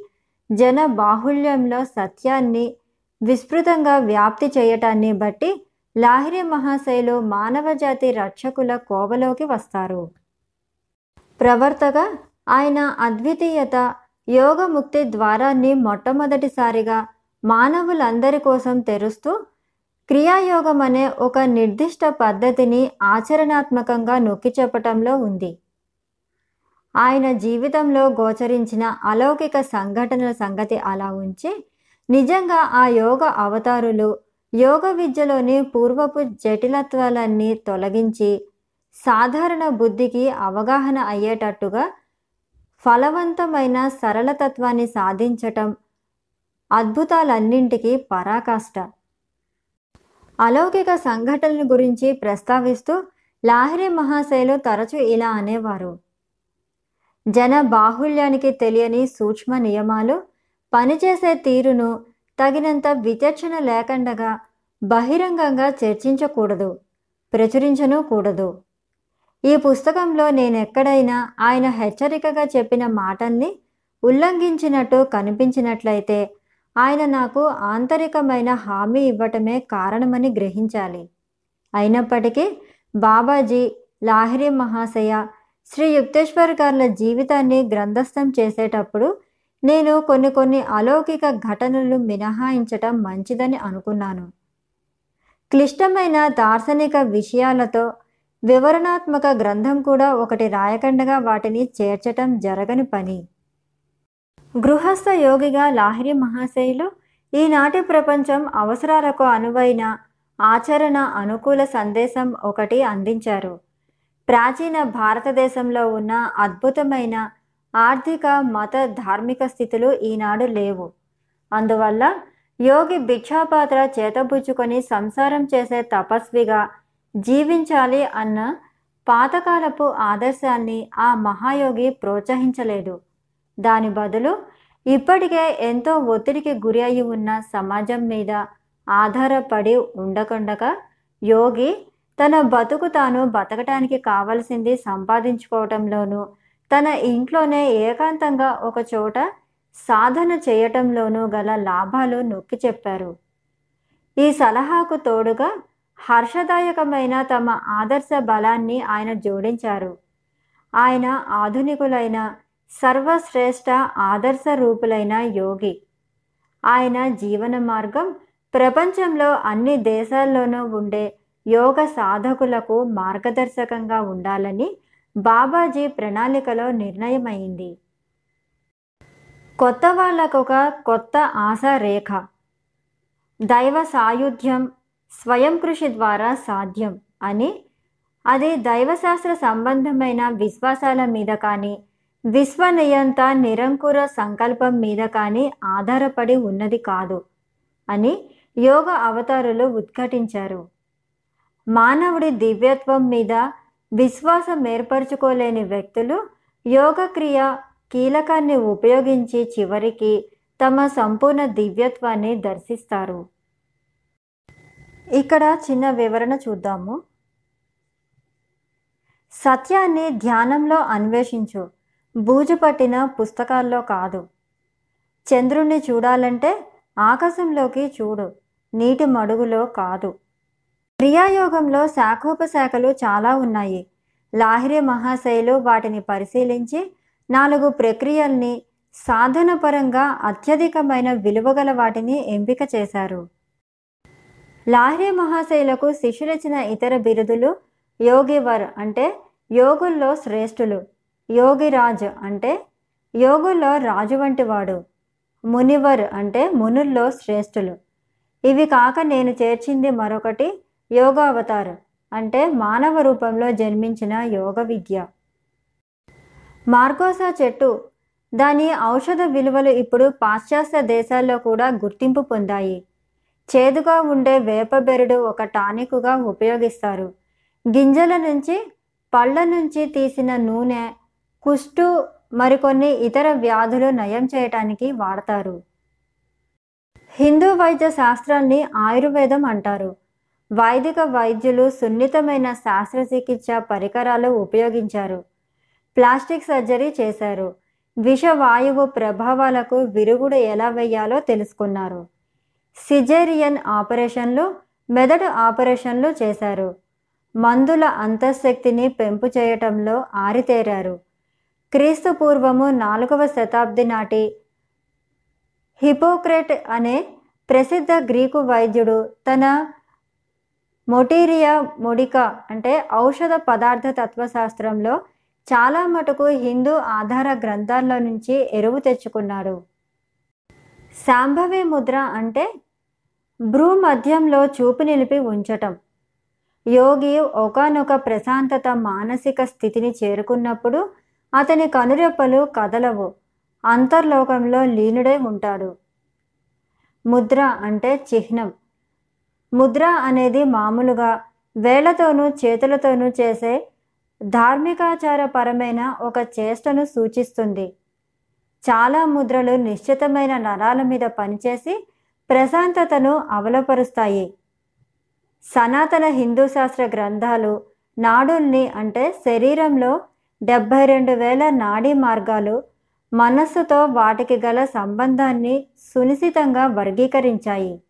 జన బాహుళ్యంలో సత్యాన్ని విస్తృతంగా వ్యాప్తి చేయటాన్ని బట్టి లాహిరి మహాశైలు మానవజాతి రక్షకుల కోవలోకి వస్తారు. ప్రవర్తగా ఆయన అద్వితీయత యోగముక్తి ద్వారాన్ని మొట్టమొదటిసారిగా మానవులందరి కోసం తెరుస్తూ క్రియాయోగం అనే ఒక నిర్దిష్ట పద్ధతిని ఆచరణాత్మకంగా నొక్కి చెప్పటంలో ఉంది. ఆయన జీవితంలో గోచరించిన అలౌకిక సంఘటనల సంగతి అలా ఉంచి నిజంగా ఆ యోగ అవతారులు యోగ విద్యలోని పూర్వపు జటిలత్వాలన్నీ తొలగించి సాధారణ బుద్ధికి అవగాహన అయ్యేటట్టుగా ఫలవంతమైన సరళతత్వాన్ని సాధించటం అద్భుతాలన్నింటికీ పరాకాష్ట. అలౌకిక సంఘటనల గురించి ప్రస్తావిస్తూ లాహిరి మహాశైలు తరచూ ఇలా అనేవారు. జన బాహుళ్యానికి తెలియని సూక్ష్మ నియమాలు పనిచేసే తీరును తగినంత విచక్షణ లేకుండగా బహిరంగంగా చర్చించకూడదు ప్రచురించను కూడదు. ఈ పుస్తకంలో నేనెక్కడైనా ఆయన హెచ్చరికగా చెప్పిన మాటల్ని ఉల్లంఘించినట్టు కనిపించినట్లయితే ఆయన నాకు ఆంతరికమైన హామీ ఇవ్వటమే కారణమని గ్రహించాలి. అయినప్పటికీ బాబాజీ లాహిరి మహాశయ శ్రీ యుక్తేశ్వర్ గార్ల జీవితాన్ని గ్రంథస్థం చేసేటప్పుడు నేను కొన్ని కొన్ని అలౌకిక ఘటనలు మినహాయించటం మంచిదని అనుకున్నాను. క్లిష్టమైన దార్శనిక విషయాలతో వివరణాత్మక గ్రంథం కూడా ఒకటి రాయకండగా వాటిని చేర్చటం జరగని పని. గృహస్థ యోగిగా లాహిరి మహాశయులు ఈనాటి ప్రపంచం అవసరాలకు అనువైన ఆచరణ అనుకూల సందేశం ఒకటి అందించారు. ప్రాచీన భారతదేశంలో ఉన్న అద్భుతమైన ఆర్థిక మత ధార్మిక స్థితులు ఈనాడు లేవు. అందువల్ల యోగి భిక్షాపాత్ర చేతబుచ్చుకొని సంసారం చేసే తపస్విగా జీవించాలి అన్న పాతకాలపు ఆదర్శాన్ని ఆ మహాయోగి ప్రోత్సహించలేదు. దాని బదులు ఇప్పటికే ఎంతో ఒత్తిడికి గురి అయి ఉన్న సమాజం మీద ఆధారపడి ఉండకుండగా యోగి తన బతుకు తాను బతకటానికి కావలసింది సంపాదించుకోవటంలోనూ తన ఇంట్లోనే ఏకాంతంగా ఒక చోట సాధన చేయటంలోనూ గల లాభాలు నొక్కి చెప్పారు. ఈ సలహాకు తోడుగా హర్షదాయకమైన తమ ఆదర్శ బలాన్ని ఆయన జోడించారు. ఆయన ఆధునికులైన సర్వశ్రేష్ఠ ఆదర్శ రూపులైన యోగి. ఆయన జీవన మార్గం ప్రపంచంలో అన్ని దేశాల్లోనూ ఉండే యోగ సాధకులకు మార్గదర్శకంగా ఉండాలని బాబాజీ ప్రణాళికలో నిర్ణయమైంది. కొత్త వాళ్ళకొక కొత్త ఆశా రేఖ. దైవ సాయుధ్యం స్వయం కృషి ద్వారా సాధ్యం అని. అది దైవశాస్త్ర సంబంధమైన విశ్వాసాల మీద కానీ విశ్వనియంత నిరంకుర సంకల్పం మీద కానీ ఆధారపడి ఉన్నది కాదు అని యోగ అవతారులు ఉద్ఘాటించారు. మానవుడి దివ్యత్వం మీద విశ్వాసం ఏర్పరచుకోలేని వ్యక్తులు యోగక్రియ కీలకాన్ని ఉపయోగించి చివరికి తమ సంపూర్ణ దివ్యత్వాన్ని దర్శిస్తారు. ఇక్కడ చిన్న వివరణ చూద్దాము. సత్యాన్ని ధ్యానంలో అన్వేషించు. బూజు పట్టిన పుస్తకాల్లో కాదు. చంద్రుణ్ణి చూడాలంటే ఆకాశంలోకి చూడు. నీటి మడుగులో కాదు. క్రియాయోగంలో శాఖోపశాఖలు చాలా ఉన్నాయి. లాహిరి మహాశైలు వాటిని పరిశీలించి నాలుగు ప్రక్రియల్ని సాధనపరంగా అత్యధికమైన విలువగల వాటిని ఎంపిక చేశారు. లాహిరి మహాశైలకు శిష్యులిచ్చిన ఇతర బిరుదులు యోగివర్ అంటే యోగుల్లో శ్రేష్ఠులు యోగిరాజ్ అంటే యోగుల్లో రాజు వంటివాడు మునివర్ అంటే మునుల్లో శ్రేష్ఠులు. ఇవి కాక నేను చేర్చింది మరొకటి యోగావతార్ అంటే మానవ రూపంలో జన్మించిన యోగ విద్య. మార్కోసా చెట్టు దాని ఔషధ విలువలు ఇప్పుడు పాశ్చాత్య దేశాల్లో కూడా గుర్తింపు పొందాయి. చేదుగా ఉండే వేపబెరడు ఒక టానిక్గా ఉపయోగిస్తారు. గింజల నుంచి పళ్ళ నుంచి తీసిన నూనె కుష్టు మరికొన్ని ఇతర వ్యాధులు నయం చేయటానికి వాడతారు. హిందూ వైద్య శాస్త్రాన్ని ఆయుర్వేదం అంటారు. వైదిక వైద్యులు సున్నితమైన శస్త్రచికిత్స పరికరాలు ఉపయోగించారు. ప్లాస్టిక్ సర్జరీ చేశారు. విషవాయువు ప్రభావాలకు విరుగుడు ఎలా వేయాలో తెలుసుకున్నారు. సిజేరియన్ ఆపరేషన్లు మెదడు ఆపరేషన్లు చేశారు. మందుల అంతఃశక్తిని పెంపు చేయటంలో ఆరితేరారు. క్రీస్తు పూర్వము నాలుగవ శతాబ్ది నాటి హిపోక్రెట్ అనే ప్రసిద్ధ గ్రీకు వైద్యుడు తన మొటీరియా మొడికా అంటే ఔషధ పదార్థ తత్వశాస్త్రంలో చాలా మటుకు హిందూ ఆధార గ్రంథాల్లో నుంచి ఎరువు తెచ్చుకున్నాడు. శాంభవి ముద్ర అంటే భ్రూ మధ్యంలో చూపు నిలిపి ఉంచటం. యోగి ఒకనొక ప్రశాంతత మానసిక స్థితిని చేరుకున్నప్పుడు అతని కనురెప్పలు కదలవు. అంతర్లోకంలో లీనుడై ఉంటాడు. ముద్ర అంటే చిహ్నం. ముద్ర అనేది మామూలుగా వేళ్ళతోనూ చేతులతోనూ చేసే ధార్మికాచారపరమైన ఒక చేష్టను సూచిస్తుంది. చాలా ముద్రలు నిశ్చితమైన నరాల మీద పనిచేసి ప్రశాంతతను అవలపరుస్తాయి. సనాతన హిందూ శాస్త్ర గ్రంథాలు నాడుల్ని అంటే శరీరంలో డెబ్భై రెండు వేల నాడీ మార్గాలు మనస్సుతో వాటికి గల సంబంధాన్ని సునిశితంగా వర్గీకరించాయి.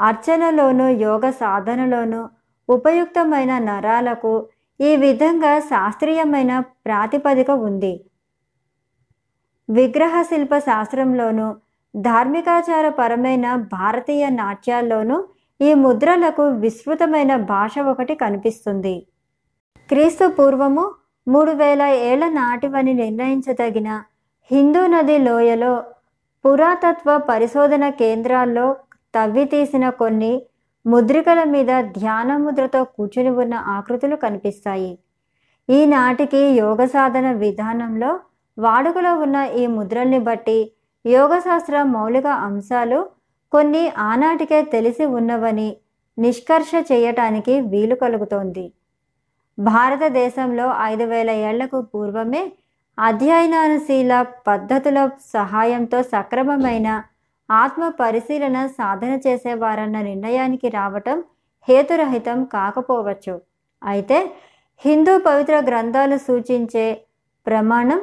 అర్చనలోను యోగ సాధనలోను ఉపయుక్తమైన నరాలకు ఈ విధంగా శాస్త్రీయమైన ప్రాతిపదిక ఉంది. విగ్రహ శిల్ప శాస్త్రంలోనూ ధార్మికాచారపరమైన భారతీయ నాట్యాల్లోనూ ఈ ముద్రలకు విస్తృతమైన భాష ఒకటి కనిపిస్తుంది. క్రీస్తు పూర్వము మూడు వేల ఏళ్ళ నాటివని నిర్ణయించదగిన హిందూ నది లోయలో పురాతత్వ పరిశోధన కేంద్రాల్లో తవ్వి తీసిన కొన్ని ముద్రికల మీద ధ్యాన ముద్రతో కూర్చుని ఉన్న ఆకృతులు కనిపిస్తాయి. ఈనాటికి యోగ సాధన విధానంలో వాడుకలో ఉన్న ఈ ముద్రల్ని బట్టి యోగశాస్త్ర మౌలిక అంశాలు కొన్ని ఆనాటికే తెలిసి ఉన్నవని నిష్కర్ష చేయటానికి వీలు కలుగుతోంది. భారతదేశంలో ఐదు వేల ఏళ్ళకు పూర్వమే అధ్యయనానుశీల పద్ధతుల సహాయంతో సక్రమమైన ఆత్మ పరిశీలన సాధన చేసేవారన్న నిర్ణయానికి రావటం హేతురహితం కాకపోవచ్చు. అయితే హిందూ పవిత్ర గ్రంథాలు సూచించే ప్రమాణం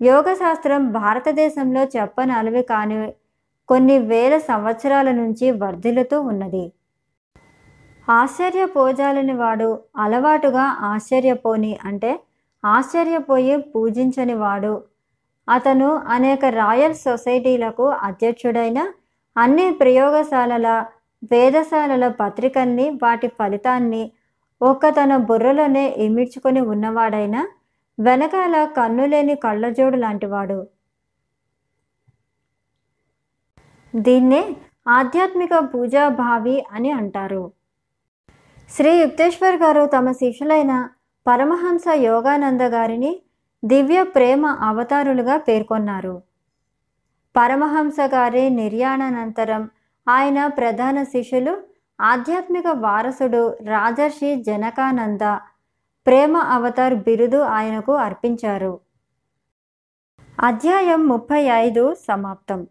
యోగశాస్త్రం భారతదేశంలో చెప్పనలవి కాని కొన్ని వేల సంవత్సరాల నుంచి వర్ధిల్లుతూ ఉన్నది. ఆశ్చర్యపోజాలని వాడు అలవాటుగా ఆశ్చర్యపోని అంటే ఆశ్చర్యపోయి పూజించని వాడు. అతను అనేక రాయల్ సొసైటీలకు అధ్యక్షుడైన అన్ని ప్రయోగశాలల వేదశాలల పత్రికల్ని వాటి ఫలితాన్ని ఒక్క తన బుర్రలోనే ఇమిడ్చుకొని ఉన్నవాడైనా వెనకాల కన్నులేని కళ్ళజోడు లాంటివాడు. దీన్నే ఆధ్యాత్మిక పూజాభావి అని అంటారు. శ్రీ యుక్తేశ్వర్ గారు తమ శిష్యులైన పరమహంస యోగానంద గారిని దివ్య ప్రేమ అవతారులుగా పేర్కొన్నారు. పరమహంస గారి నిర్యాణానంతరం ఆయన ప్రధాన శిష్యులు ఆధ్యాత్మిక వారసుడు రాజర్షి జనకానంద ప్రేమ అవతార్ బిరుదు ఆయనకు అర్పించారు. అధ్యాయం ముప్పై ఐదు సమాప్తం.